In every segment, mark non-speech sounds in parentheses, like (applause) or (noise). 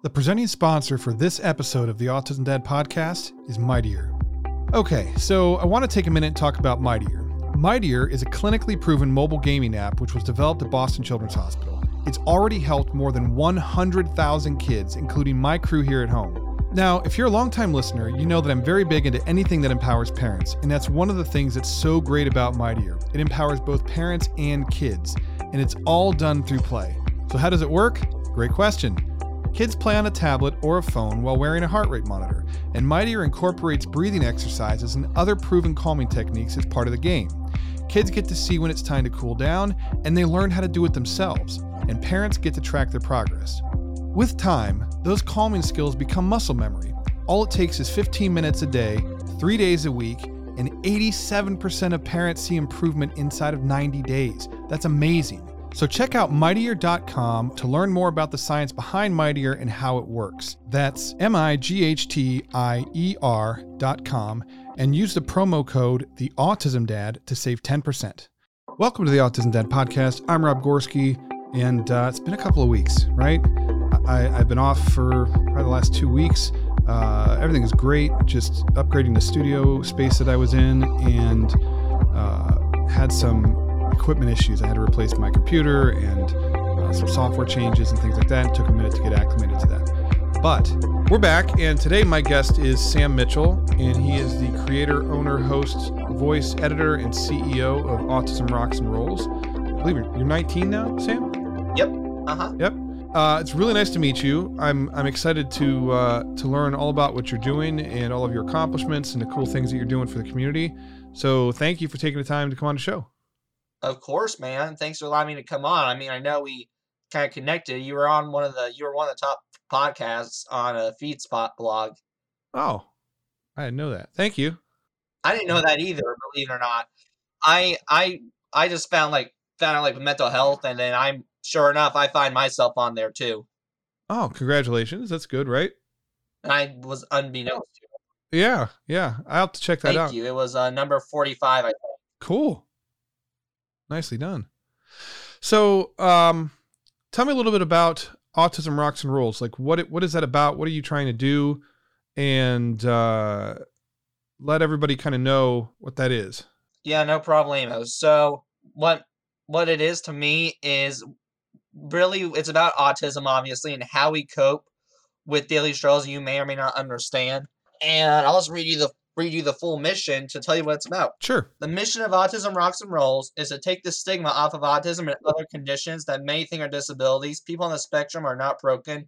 The presenting sponsor for this episode of the Autism Dad podcast is Mightier. Okay, so I want to take a minute and talk about Mightier. Mightier is a clinically proven mobile gaming app which was developed at Boston Children's Hospital. It's already helped more than 100,000 kids, including my crew here at home. Now, if you're a longtime listener, you know that I'm very big into anything that empowers parents, and that's one of the things that's so great about Mightier. It empowers both parents and kids, and it's all done through play. So, how does it work? Great question. Kids play on a tablet or a phone while wearing a heart rate monitor, and Mightier incorporates breathing exercises and other proven calming techniques as part of the game. Kids get to see when it's time to cool down, and they learn how to do it themselves, and parents get to track their progress. With time, those calming skills become muscle memory. All it takes is 15 minutes a day, three days a week, and 87% of parents see improvement inside of 90 days. That's amazing. So check out mightier.com to learn more about the science behind Mightier and how it works. That's M I G H T I E R.com and use the promo code The Autism Dad to save 10%. Welcome to the Autism Dad podcast. I'm Rob Gorski, and uh, it's been a couple of weeks, right? I, have been off for probably the last two weeks. Uh, everything is great, just upgrading the studio space that I was in and uh, had some equipment issues. I had to replace my computer and uh, some software changes and things like that. It took a minute to get acclimated to that. But we're back, and today my guest is Sam Mitchell, and he is the creator, owner, host, voice editor, and CEO of Autism Rocks and Rolls. I believe you're 19 now, Sam. Yep. Uh huh. Yep. Uh, it's really nice to meet you. I'm I'm excited to uh, to learn all about what you're doing and all of your accomplishments and the cool things that you're doing for the community. So thank you for taking the time to come on the show. Of course, man. Thanks for allowing me to come on. I mean, I know we kind of connected. You were on one of the you were one of the top podcasts on a FeedSpot blog. Oh, I didn't know that. Thank you. I didn't know that either. Believe it or not, I I I just found like found out like mental health, and then I'm sure enough, I find myself on there too. Oh, congratulations! That's good, right? And I was unbeknownst to. Yeah, yeah. I'll have to check that Thank out. Thank you. It was uh, number forty-five, I think. Cool. Nicely done. So, um, tell me a little bit about Autism Rocks and Rolls. Like, what what is that about? What are you trying to do? And uh, let everybody kind of know what that is. Yeah, no problemo. So, what what it is to me is really it's about autism, obviously, and how we cope with daily struggles you may or may not understand. And I'll just read you the read you the full mission to tell you what it's about. Sure. The mission of Autism Rocks and Rolls is to take the stigma off of autism and other conditions that many think are disabilities. People on the spectrum are not broken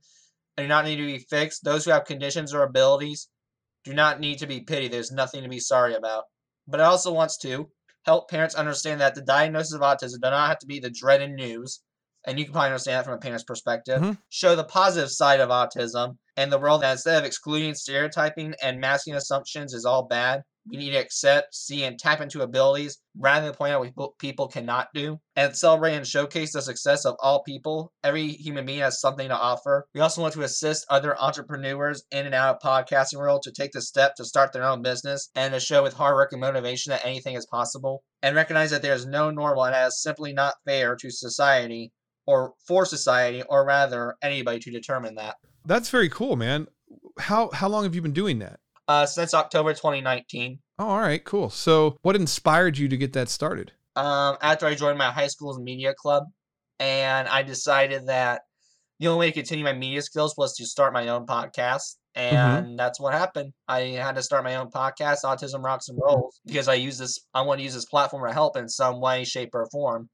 and do not need to be fixed. Those who have conditions or abilities do not need to be pitied. There's nothing to be sorry about. But it also wants to help parents understand that the diagnosis of autism does not have to be the dreaded news and you can probably understand that from a parent's perspective, mm-hmm. show the positive side of autism and the world that instead of excluding stereotyping and masking assumptions is all bad, we need to accept, see, and tap into abilities rather than point out what people cannot do. And celebrate and showcase the success of all people. Every human being has something to offer. We also want to assist other entrepreneurs in and out of podcasting world to take the step to start their own business and to show with hard work and motivation that anything is possible. And recognize that there is no normal and that is simply not fair to society or for society, or rather anybody to determine that. That's very cool, man. How how long have you been doing that? Uh, since October 2019. Oh, all right, cool. So, what inspired you to get that started? Um, after I joined my high school's media club, and I decided that the only way to continue my media skills was to start my own podcast. Mm-hmm. And mm-hmm. that's what happened. I had to start my own podcast, Autism Rocks and Rolls, because I use this. I want to use this platform to help in some way, shape, or form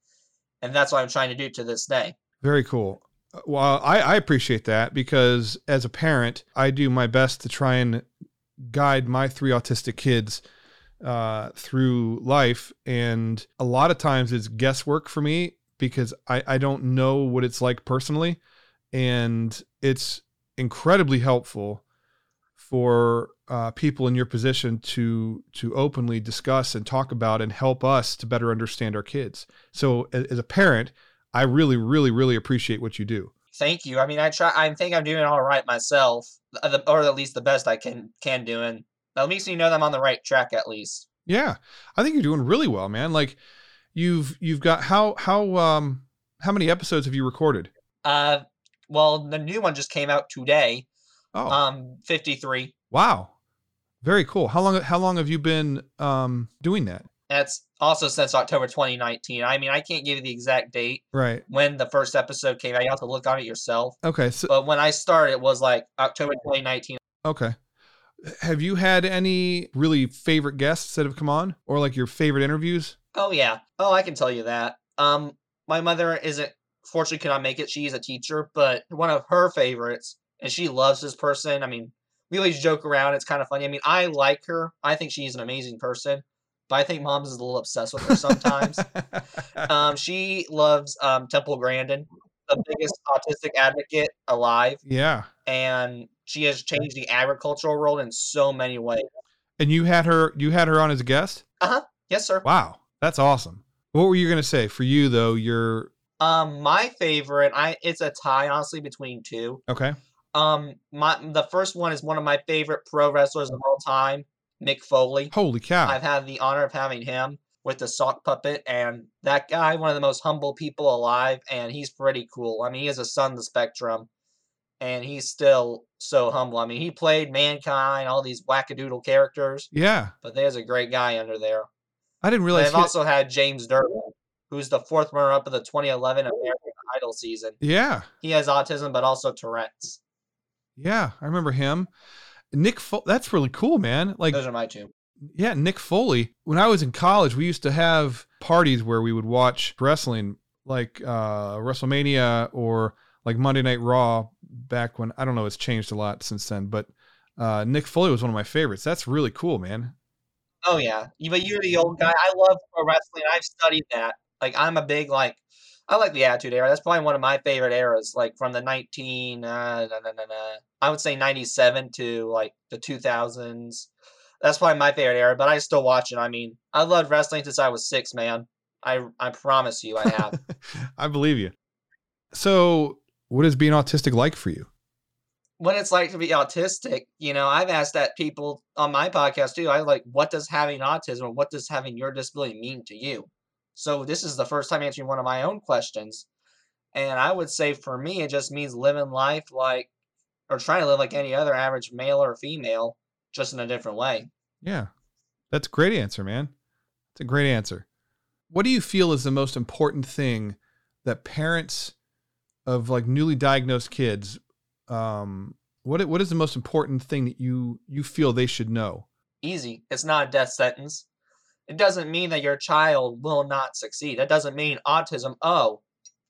and that's what I'm trying to do to this day. Very cool. Well, I, I appreciate that because as a parent, I do my best to try and guide my three autistic kids uh, through life, and a lot of times it's guesswork for me because I, I don't know what it's like personally, and it's incredibly helpful for uh, people in your position to to openly discuss and talk about and help us to better understand our kids. So as, as a parent, I really, really, really appreciate what you do. Thank you. I mean, I try. I think I'm doing all right myself, uh, or at least the best I can can do, and at least you know that I'm on the right track. At least. Yeah, I think you're doing really well, man. Like, you've you've got how how um how many episodes have you recorded? Uh, Well, the new one just came out today. Oh, Um, 53. wow, very cool. How long? How long have you been um, doing that? That's also since October 2019. I mean, I can't give you the exact date Right. when the first episode came out. You have to look on it yourself. Okay. So But when I started, it was like October 2019. okay. Have you had any really favorite guests that have come on, or like your favorite interviews? Oh yeah. Oh, I can tell you that. Um, my mother isn't fortunately could not make it. She's a teacher, but one of her favorites, and she loves this person. I mean, we always joke around. It's kind of funny. I mean, I like her. I think she's an amazing person, but I think mom's is a little obsessed with her sometimes. (laughs) um, she loves um Temple Grandin, the biggest autistic advocate alive, yeah. and she has changed the agricultural world in so many ways. And you had her. You had her on as a guest. Uh-huh. Yes, sir. Wow, that's awesome. What were you gonna say? For you though, you're Um, my favorite, I it's a tie honestly between two. okay. Um, my the first one is one of my favorite pro wrestlers of all time, Mick Foley. Holy cow! I've had the honor of having him with the sock puppet, and that guy, one of the most humble people alive, and he's pretty cool. I mean, he is a son of the spectrum, and he's still so humble. I mean, he played Mankind, all these wackadoodle characters, yeah, but there's a great guy under there. I didn't realize. They've he- also had James Durbin, who's the fourth runner-up of the 2011 American Idol season. yeah, He has autism, but also Tourette's. yeah, I remember him. Mick, Fo- that's really cool, man. Like, Those are my two. yeah, Mick Foley. When I was in college, we used to have parties where we would watch wrestling, like uh, WrestleMania or like Monday Night Raw. Back when I don't know, it's changed a lot since then, but uh, Mick Foley was one of my favorites. That's really cool, man. Oh yeah, You- but you're the old guy. I love pro wrestling. I've studied that. Like I'm a big like. I like the Attitude Era. That's probably one of my favorite eras. Like from the 19, uh, na- na- na- na, I would say 97 to like the 2000s. That's probably my favorite era. But I still watch it. I mean, I loved wrestling since I was six, man. I I promise you, I have. (laughs) I believe you. So, what is being autistic like for you? what it's like to be autistic, you know, I've asked that people on my podcast too. I like, what does having autism, or what does having your disability mean to you? So this is the first time answering one of my own questions, and I would say for me, it just means living life like, or trying to live like any other average male or female, just in a different way. Yeah. That's a great answer, man. It's a great answer. What do you feel is the most important thing that parents of like newly diagnosed kids um what what is the most important thing that you you feel they should know? Easy. It's not a death sentence. It doesn't mean that your child will not succeed. That doesn't mean autism. Oh,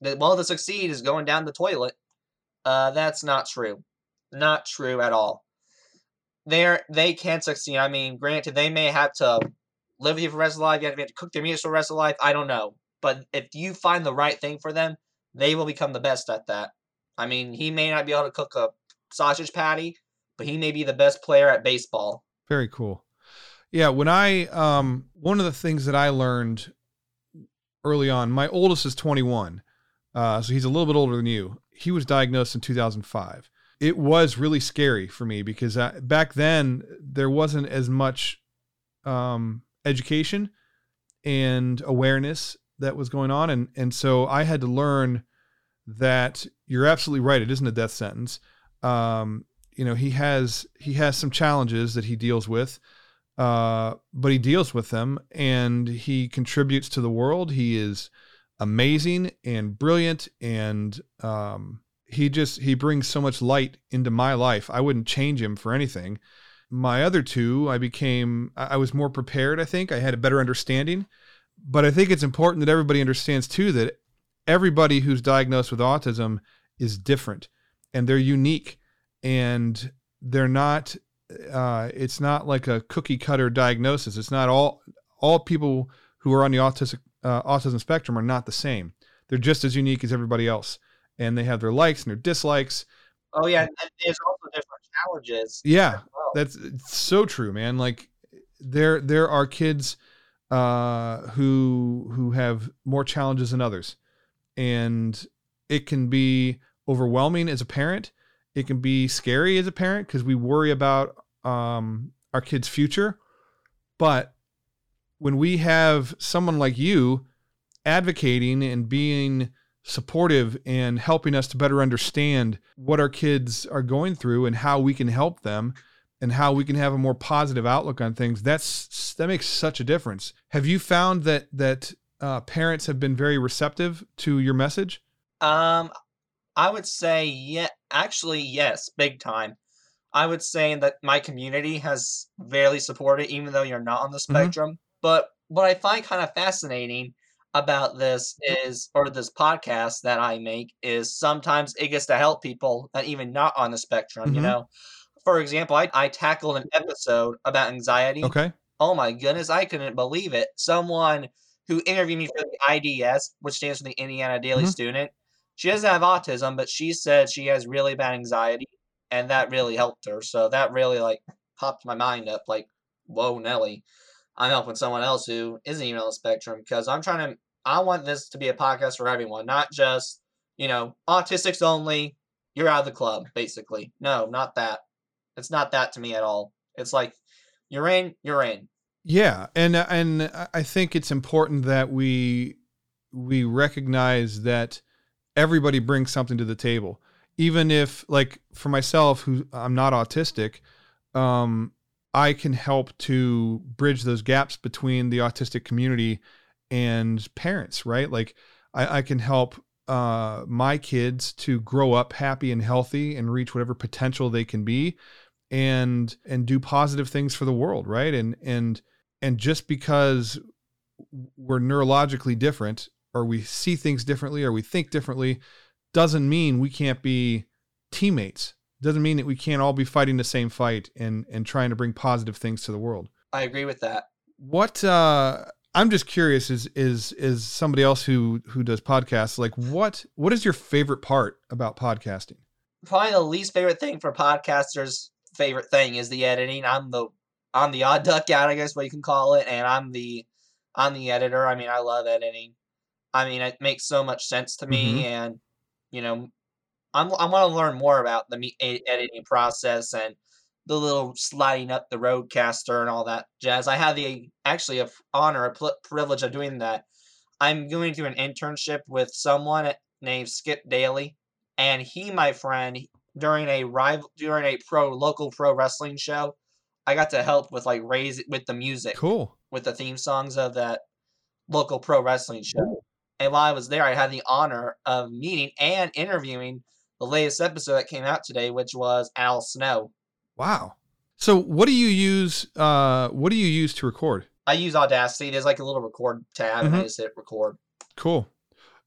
well, to succeed is going down the toilet. Uh, that's not true. Not true at all. They're they can succeed. I mean, granted, they may have to live you for the rest of life. You have to cook their meals for the rest of life. I don't know, but if you find the right thing for them, they will become the best at that. I mean, he may not be able to cook a sausage patty, but he may be the best player at baseball. Very cool. Yeah, when I um one of the things that I learned early on, my oldest is 21. Uh so he's a little bit older than you. He was diagnosed in 2005. It was really scary for me because I, back then there wasn't as much um education and awareness that was going on and and so I had to learn that you're absolutely right it isn't a death sentence. Um you know, he has he has some challenges that he deals with uh, but he deals with them and he contributes to the world. He is amazing and brilliant, and um, he just he brings so much light into my life. I wouldn't change him for anything. My other two, I became I was more prepared. I think I had a better understanding, but I think it's important that everybody understands too that everybody who's diagnosed with autism is different and they're unique and they're not uh, it's not like a cookie cutter diagnosis. It's not all all people who are on the autistic uh, autism spectrum are not the same. They're just as unique as everybody else, and they have their likes and their dislikes. Oh yeah, and there's also different challenges. Yeah, well. that's so true, man. Like there there are kids uh, who who have more challenges than others, and it can be overwhelming as a parent. It can be scary as a parent because we worry about um, our kids' future. But when we have someone like you advocating and being supportive and helping us to better understand what our kids are going through and how we can help them and how we can have a more positive outlook on things that's that makes such a difference have you found that that uh, parents have been very receptive to your message Um, I would say yeah, actually yes, big time. I would say that my community has very supported, even though you're not on the Mhm. spectrum. But what I find kind of fascinating about this is, or this podcast that I make, is sometimes it gets to help people that even not on the spectrum. You Mhm. know, for example, I I tackled an episode about anxiety. okay Oh my goodness, I couldn't believe it. Someone who interviewed me for the IDS, which stands for the Indiana Daily Mhm. Student, she doesn't have autism, but she said she has really bad anxiety, and that really helped her. So that really like popped my mind up. Like, whoa, Nelly, I'm helping someone else who isn't even on the spectrum because I'm trying to. I want this to be a podcast for everyone, not just you know autistics only. You're out of the club, basically. No, not that. It's not that to me at all. It's like you're in, you're in. Yeah, and uh, and I- I think it's important that we we recognize that everybody brings something to the table. Even if like for myself who I'm not autistic, um I can help to bridge those gaps between the autistic community and parents, right? Like I, I can help uh my kids to grow up happy and healthy and reach whatever potential they can be and and do positive things for the world, right? And and and just because we're neurologically different or we see things differently or we think differently doesn't mean we can't be teammates doesn't mean that we can't all be fighting the same fight and and trying to bring positive things to the world I agree with that. what uh i'm just curious is is is somebody else who who does podcasts like what what is your favorite part about podcasting Probably the least favorite thing for podcasters' favorite thing is the editing. I'm the I'm the odd duck out, I guess what you can call it, and I'm the I'm the editor. I mean, I love editing. I mean, it makes so much sense to me, Mhm. and you know, I'm I want to learn more about the me- e- editing process and the little sliding up the RODECaster and all that jazz. I have the actually a honor, a pl- privilege of doing that. I'm going through an internship with someone named Skip Daly, and he, my friend, during a rival during a pro local pro wrestling show, I got to help with like raise with the music cool with the theme songs of that local pro wrestling show. And while I was there, I had the honor of meeting and interviewing the latest episode that came out today, which was Al Snow. wow so what do you use uh what do you use to record I use Audacity. There's like a little record tab, and I Mhm. just hit record. cool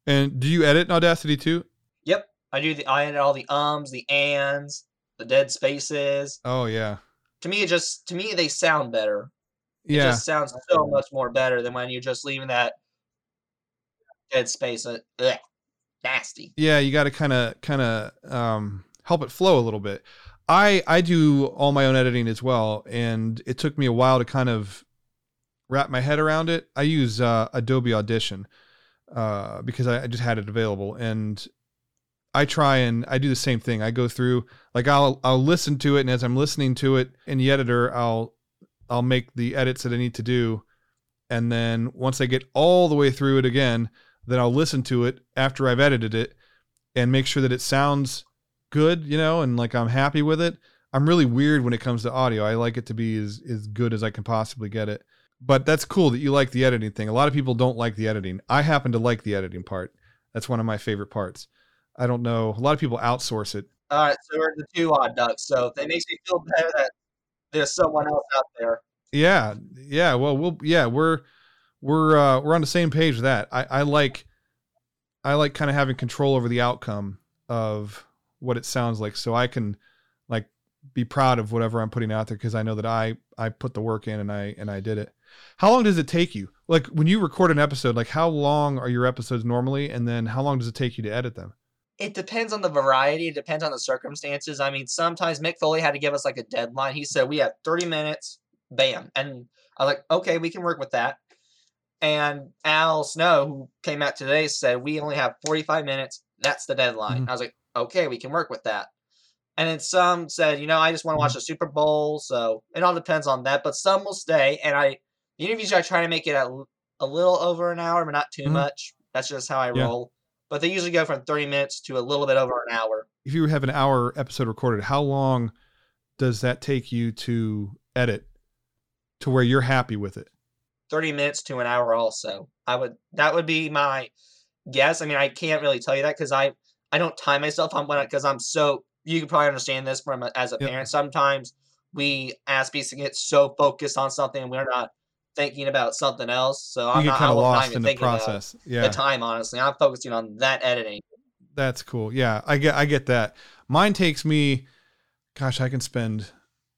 and do you edit in audacity too Yep, I do the I edit all the ums, the ands, the dead spaces. oh yeah To me, it just to me they sound better. It yeah just sounds so much more better than when you're just leaving that dead space. Uh, ugh, nasty. yeah you got to kind of kind of um, help it flow a little bit i i do all my own editing as well and it took me a while to kind of wrap my head around it i use uh, adobe audition uh, because I, I just had it available and i try and i do the same thing i go through like i'll i'll listen to it and as i'm listening to it in the editor i'll i'll make the edits that i need to do and then once i get all the way through it again then I'll listen to it after I've edited it and make sure that it sounds good, you know, and like I'm happy with it. I'm really weird when it comes to audio. I like it to be as as good as I can possibly get it. But that's cool that you like the editing thing. A lot of people don't like the editing. I happen to like the editing part. That's one of my favorite parts. I don't know. A lot of people outsource it. All right, so we're the two odd ducks. So it makes me feel better that there's someone else out there. Yeah, yeah. Well, we'll yeah we're we're uh, we're on the same page with that. I, I like I like kind of having control over the outcome of what it sounds like, so I can like be proud of whatever I'm putting out there because I know that I I put the work in and I and I did it. How long does it take you? Like when you record an episode, like how long are your episodes normally, and then how long does it take you to edit them? It depends on the variety. It depends on the circumstances. I mean, sometimes Mick Foley had to give us like a deadline. He said we have 30 minutes, bam, and I was like, okay, we can work with that. And Al Snow, who came out today, said we only have 45 minutes. That's the deadline. Mhm. I was like, okay, we can work with that. And then some said, you know, I just want to watch the Super Bowl. So it all depends on that. But some will stay. And I, the interviews, I try to make it a, a little over an hour, but not too Mhm. much. That's just how I Yeah. roll. but they usually go from 30 minutes to a little bit over an hour. If you have an hour episode recorded, how long does that take you to edit to where you're happy with it? 30 minutes to an hour also. I would that would be my guess. I mean, I can't really tell you that cuz I I don't time myself on when cuz I'm so you can probably understand this from a, as a Yep. parent. Sometimes we ask bees to get so focused on something and we're not thinking about something else. So You I'm get not, kind of lost in the process. Yeah. The time. Honestly, I'm focusing on that editing. That's cool. Yeah, I get I get that. Mine takes me gosh, I can spend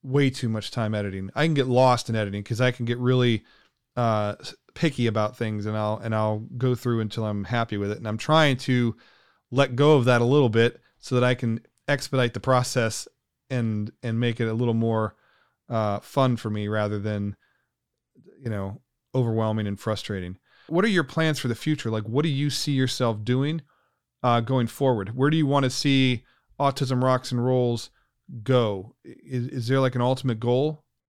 way too much time editing. I can get lost in editing cuz I can get really uh picky about things and I'll and I'll go through until I'm happy with it. And I'm trying to let go of that a little bit so that I can expedite the process and and make it a little more uh fun for me rather than you know, overwhelming and frustrating. What are your plans for the future? Like what do you see yourself doing? uh, going forward? Where do you want to see Autism Rocks and Rolls go? Is, is there like an ultimate goal?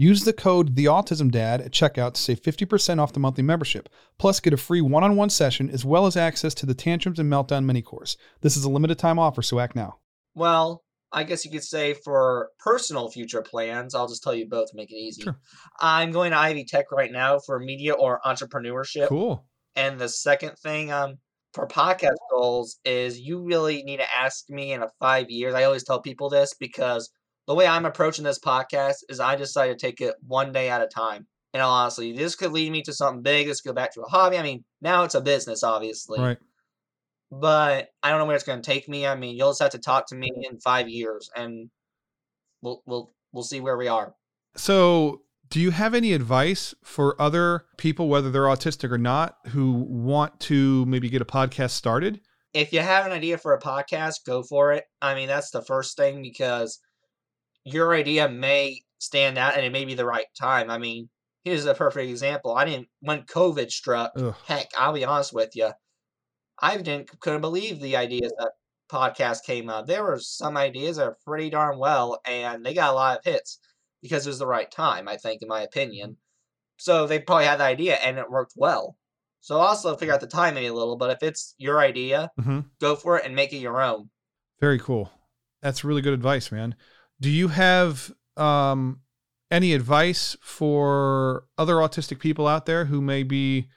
Use the code TheAutismDad at checkout to save 50% off the monthly membership. Plus, get a free one on one session as well as access to the Tantrums and Meltdown mini course. This is a limited time offer, so act now. Well, I guess you could say for personal future plans, I'll just tell you both to make it easy. Sure. I'm going to Ivy Tech right now for media or entrepreneurship. Cool. And the second thing, um, for podcast goals is you really need to ask me in a five years. I always tell people this because the way I'm approaching this podcast is I decided to take it one day at a time. And honestly, this could lead me to something big. This could go back to a hobby. I mean, now it's a business, obviously. Right. But I don't know where it's going to take me. I mean, you'll just have to talk to me in five years, and we'll we'll we'll see where we are. So, do you have any advice for other people, whether they're autistic or not, who want to maybe get a podcast started? if you have an idea for a podcast, go for it. I mean, that's the first thing because your idea may stand out and it may be the right time. I mean, here's a perfect example. I didn't when COVID struck. Ugh. Heck, I'll be honest with you. I didn't couldn't believe the ideas that podcast came up. There were some ideas that are pretty darn well, and they got a lot of hits because it was the right time. I think, in my opinion. So they probably had the idea and it worked well. So also figure out the timing a little. But if it's your idea, Mm-hmm. go for it and make it your own. Very cool. That's really good advice, man. Do you have um, any advice for other autistic people out there who may be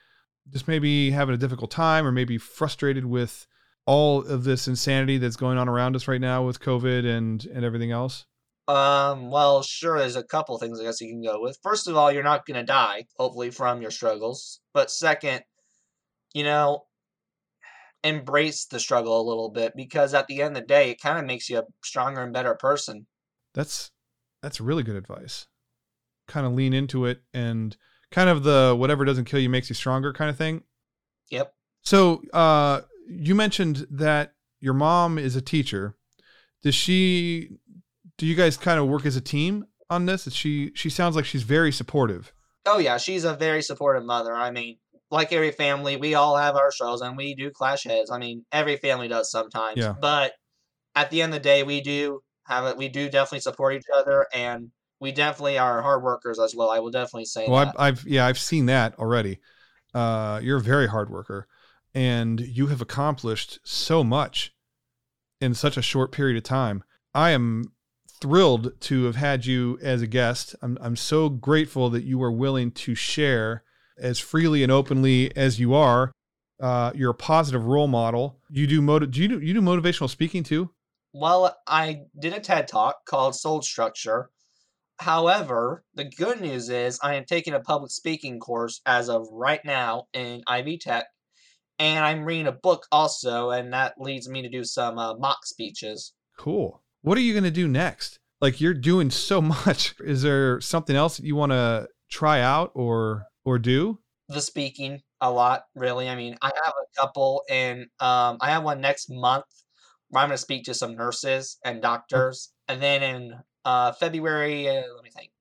just maybe having a difficult time or maybe frustrated with all of this insanity that's going on around us right now with COVID and and everything else? Um, well, sure, there's a couple things I guess you can go with. First of all, you're not gonna die, hopefully, from your struggles. But second, you know, embrace the struggle a little bit because at the end of the day, it kind of makes you a stronger and better person. That's that's really good advice. Kind of lean into it and kind of the whatever doesn't kill you makes you stronger kind of thing. Yep. So, uh, you mentioned that your mom is a teacher. Does she? Do you guys kind of work as a team on this? Is she? She sounds like she's very supportive. Oh yeah, she's a very supportive mother. I mean, like every family, we all have our struggles and we do clash heads. I mean, every family does sometimes. Yeah. But at the end of the day, we do have it. We do definitely support each other, and we definitely are hard workers as well. I will definitely say Well, that. I've, I've yeah, I've seen that already. Uh, you're a very hard worker, and you have accomplished so much in such a short period of time. I am thrilled to have had you as a guest. I'm I'm so grateful that you are willing to share as freely and openly as you are. Uh, you're a positive role model. You do motiv- do you do you do motivational speaking too? Well, I did a TED talk called Soul Structure. However, the good news is I am taking a public speaking course as of right now in Ivy Tech, and I'm reading a book also, and that leads me to do some uh, mock speeches. Cool. What are you going to do next? Like you're doing so (laughs) much. Is there something else that you want to try out or or do? The speaking a lot, really. I mean, I have a couple, and um, I have one next month I'm going to speak to some nurses and doctors, and then in uh, February, uh, let me think,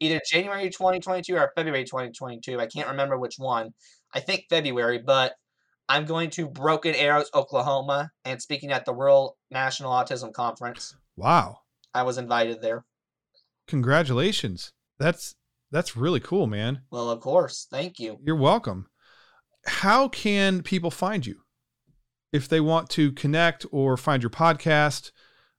either January 2022 or February 2022. I can't remember which one. I think February, but I'm going to Broken Arrows, Oklahoma, and speaking at the World National Autism Conference. Wow. I was invited there. Congratulations. That's that's really cool, man. Well, of course. Thank you. You're welcome. How can people find you? If they want to connect or find your podcast,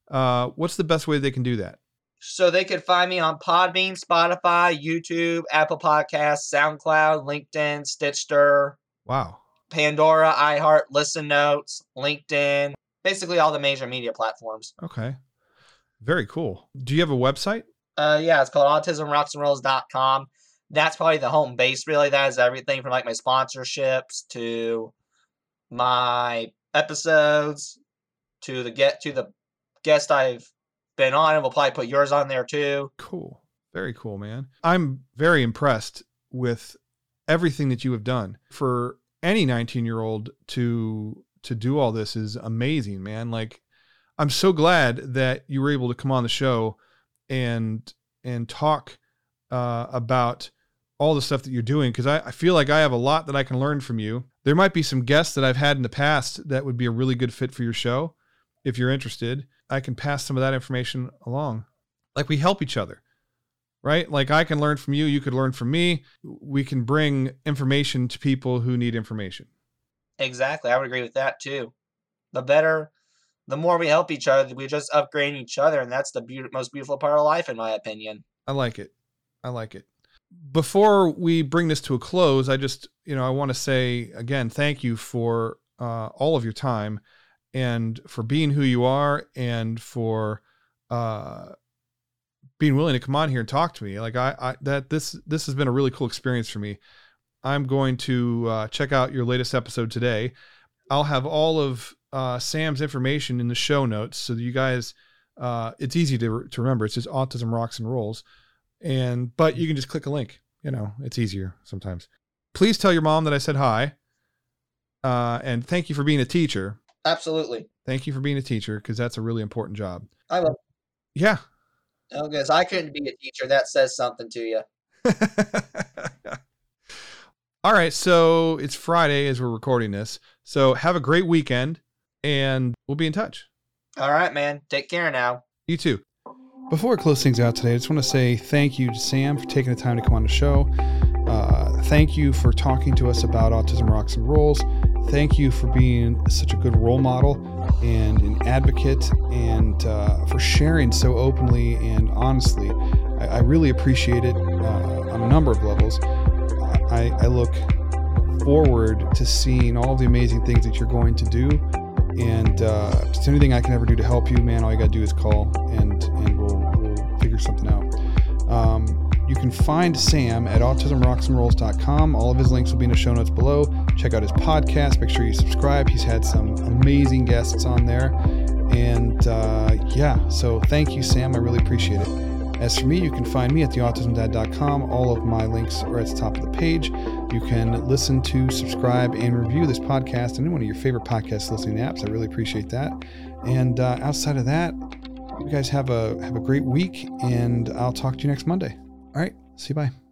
uh, what's the best way they can do that? So they could find me on Podbean, Spotify, YouTube, Apple Podcasts, SoundCloud, LinkedIn, Stitcher. Wow. Pandora, iHeart, Listen Notes, LinkedIn, basically all the major media platforms. Okay. Very cool. Do you have a website? Uh, yeah, it's called autismrocksandrolls.com. That's probably the home base, really. That is everything from like my sponsorships to my episodes to the get to the guest I've been on, and we'll probably put yours on there too. Cool. Very cool, man. I'm very impressed with everything that you have done. For any 19 year old to to do all this is amazing, man. Like I'm so glad that you were able to come on the show and and talk uh, about all the stuff that you're doing because I, I feel like I have a lot that I can learn from you. There might be some guests that I've had in the past that would be a really good fit for your show. If you're interested, I can pass some of that information along. Like we help each other, right? Like I can learn from you, you could learn from me. We can bring information to people who need information. Exactly. I would agree with that too. The better, the more we help each other, we just upgrade each other. And that's the be- most beautiful part of life, in my opinion. I like it. I like it. Before we bring this to a close, I just, you know, I want to say again, thank you for uh, all of your time and for being who you are and for uh, being willing to come on here and talk to me. Like I, I that this this has been a really cool experience for me. I'm going to uh, check out your latest episode today. I'll have all of uh, Sam's information in the show notes so that you guys. Uh, it's easy to to remember. It's just autism rocks and rolls, and but you can just click a link. You know, it's easier sometimes. Please tell your mom that I said hi. Uh, and thank you for being a teacher. Absolutely. Thank you for being a teacher because that's a really important job. I will. Yeah. Oh, because I couldn't be a teacher. That says something to you. (laughs) All right. So it's Friday as we're recording this. So have a great weekend and we'll be in touch. All right, man. Take care now. You too. Before I close things out today, I just want to say thank you to Sam for taking the time to come on the show. Uh, thank you for talking to us about Autism Rocks and Rolls. Thank you for being such a good role model and an advocate and uh, for sharing so openly and honestly. I, I really appreciate it uh, on a number of levels. I, I look forward to seeing all the amazing things that you're going to do. And uh, if there's anything I can ever do to help you, man, all you got to do is call and, and we'll, we'll figure something out. Um, you can find Sam at autismrocksandrolls.com. All of his links will be in the show notes below. Check out his podcast. Make sure you subscribe. He's had some amazing guests on there. And uh, yeah, so thank you, Sam. I really appreciate it. As for me, you can find me at theautismdad.com. All of my links are at the top of the page. You can listen to, subscribe, and review this podcast on one of your favorite podcast listening apps. I really appreciate that. And uh, outside of that, you guys have a have a great week, and I'll talk to you next Monday. All right, see you. Bye.